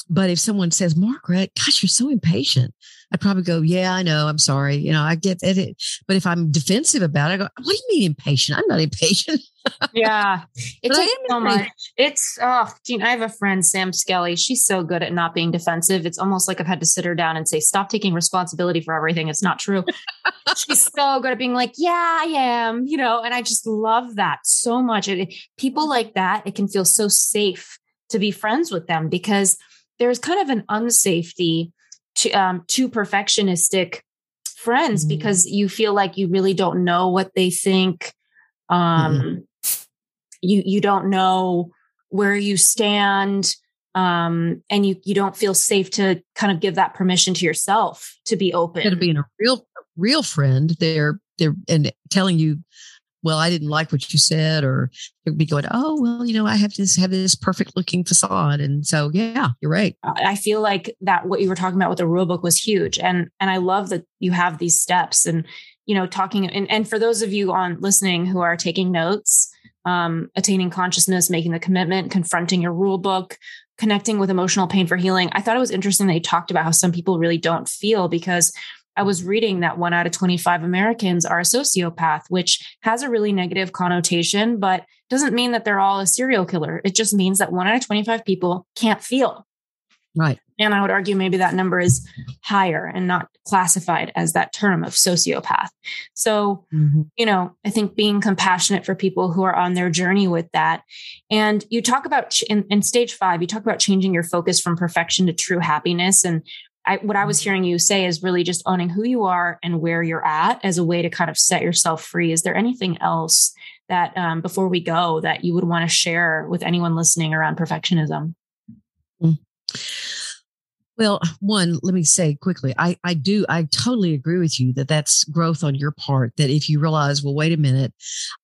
but if someone says, Margaret, gosh, you're so impatient, I'd probably go, yeah, I know. I'm sorry. You know, I get it. But if I'm defensive about it, I go, what do you mean impatient? I'm not impatient. yeah. It takes so much. It's, oh, Jean, I have a friend, Sam Skelly. She's so good at not being defensive. It's almost like I've had to sit her down and say, stop taking responsibility for everything. It's not true. She's so good at being like, yeah, I am, you know, and I just love that so much. It, people like that, it can feel so safe to be friends with them because there's kind of an unsafety to, um, too perfectionistic friends mm-hmm. because you feel like you really don't know what they think. Um, mm-hmm. You you don't know where you stand, um, and you you don't feel safe to kind of give that permission to yourself to be open. To being a real real friend, they're they're and telling you well, I didn't like what you said, or you'd be going, oh, well, you know, I have this have this perfect looking facade, and so yeah, you're right. I feel like that what you were talking about with the rule book was huge, and and I love that you have these steps, and you know, talking and and for those of you on listening who are taking notes, um, attaining consciousness, making the commitment, confronting your rule book, connecting with emotional pain for healing. I thought it was interesting that you talked about how some people really don't feel because I was reading that one out of 25 Americans are a sociopath, which has a really negative connotation, but doesn't mean that they're all a serial killer. It just means that one out of 25 people can't feel. Right. And I would argue maybe that number is higher and not classified as that term of sociopath. So, mm-hmm. you know, I think being compassionate for people who are on their journey with that. And you talk about in, in stage five, you talk about changing your focus from perfection to true happiness. And I, what I was mm-hmm. hearing you say is really just owning who you are and where you're at as a way to kind of set yourself free. Is there anything else that um, before we go that you would want to share with anyone listening around perfectionism? Mm. Well, one, let me say quickly, I, I do, I totally agree with you that that's growth on your part. That if you realize, well, wait a minute,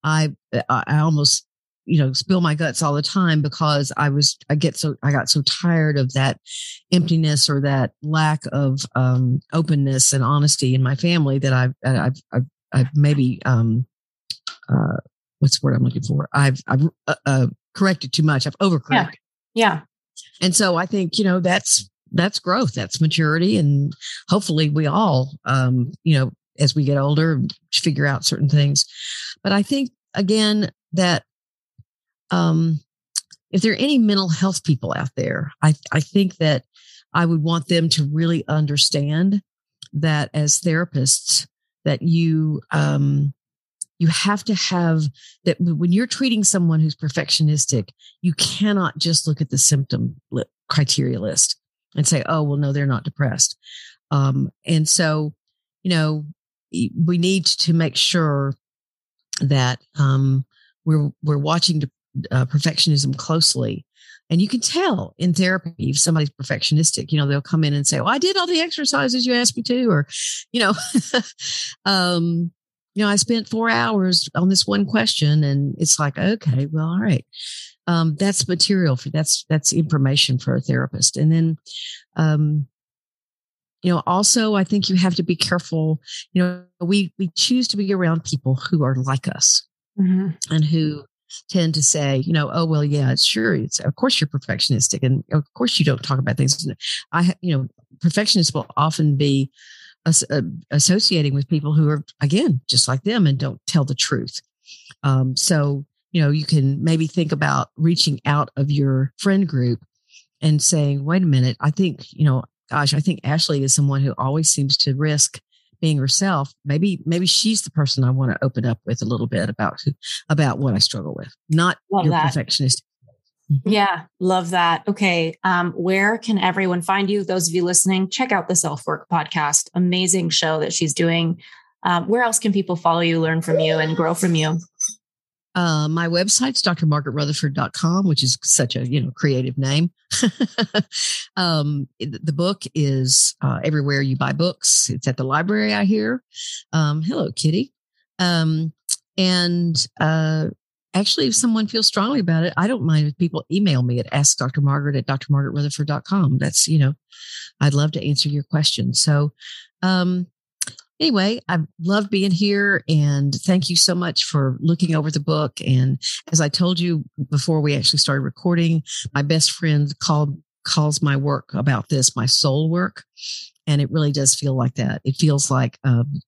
I, I almost you know spill my guts all the time because i was i get so i got so tired of that emptiness or that lack of um, openness and honesty in my family that i've i've i've, I've maybe um uh what's the word i'm looking for? I've i've uh, uh, corrected too much. I've overcorrected. Yeah. yeah. And so i think you know that's that's growth. That's maturity. And hopefully we all um you know as we get older figure out certain things. But i think again that um, if there are any mental health people out there, I, I think that I would want them to really understand that as therapists, that you um, you have to have that when you're treating someone who's perfectionistic, you cannot just look at the symptom criteria list and say, "Oh, well, no, they're not depressed." Um, and so, you know, we need to make sure that um, we're we're watching uh, perfectionism closely. And you can tell in therapy if somebody's perfectionistic, you know, they'll come in and say, Oh, I did all the exercises you asked me to, or, you know, um, you know, I spent four hours on this one question and it's like, okay, well, all right. Um, that's material for that's, that's information for a therapist. And then, um, you know, also I think you have to be careful. You know, we, we choose to be around people who are like us mm-hmm. and who tend to say, you know, oh well, yeah, it's sure, it's of course you're perfectionistic, and of course you don't talk about things. I, you know, perfectionists will often be uh, associating with people who are again just like them and don't tell the truth. Um, so you know, you can maybe think about reaching out of your friend group and saying, wait a minute, I think you know, gosh, I think Ashley is someone who always seems to risk being herself, maybe maybe she's the person I want to open up with a little bit about who, about what I struggle with, not love your that. perfectionist. Yeah, love that. Okay, um, where can everyone find you? Those of you listening, check out the SelfWork podcast. Amazing show that she's doing. um, where else can people follow you, learn from you, and grow from you? Uh, my website's drmargaretrutherford.com, which is such a, you know, creative name. um, the book is uh, everywhere you buy books. It's at the library, I hear. Um, hello, Kitty. Um, and uh, actually, if someone feels strongly about it, I don't mind if people email me at askdrmargaret at drmargaretrutherford.com. That's, you know, I'd love to answer your questions. So, um, anyway, I love being here and thank you so much for looking over the book. And as I told you before we actually started recording, my best friend called calls my work about this my soul work and it really does feel like that. It feels like um,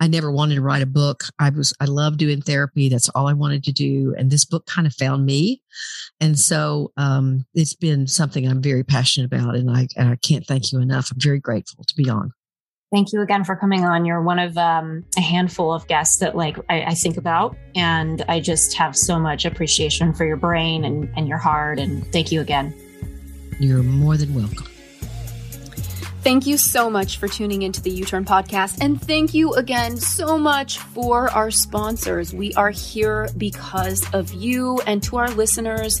i never wanted to write a book. I was i love doing therapy. That's all i wanted to do and this book kind of found me and so um, it's been something i'm very passionate about and I, and I can't thank you enough. I'm very grateful to be on thank you again for coming on. You're one of um, a handful of guests that like I, I, think about, and I just have so much appreciation for your brain and, and your heart. And thank you again. You're more than welcome. Thank you so much for tuning into the You Turn podcast. And thank you again so much for our sponsors. We are here because of you and to our listeners.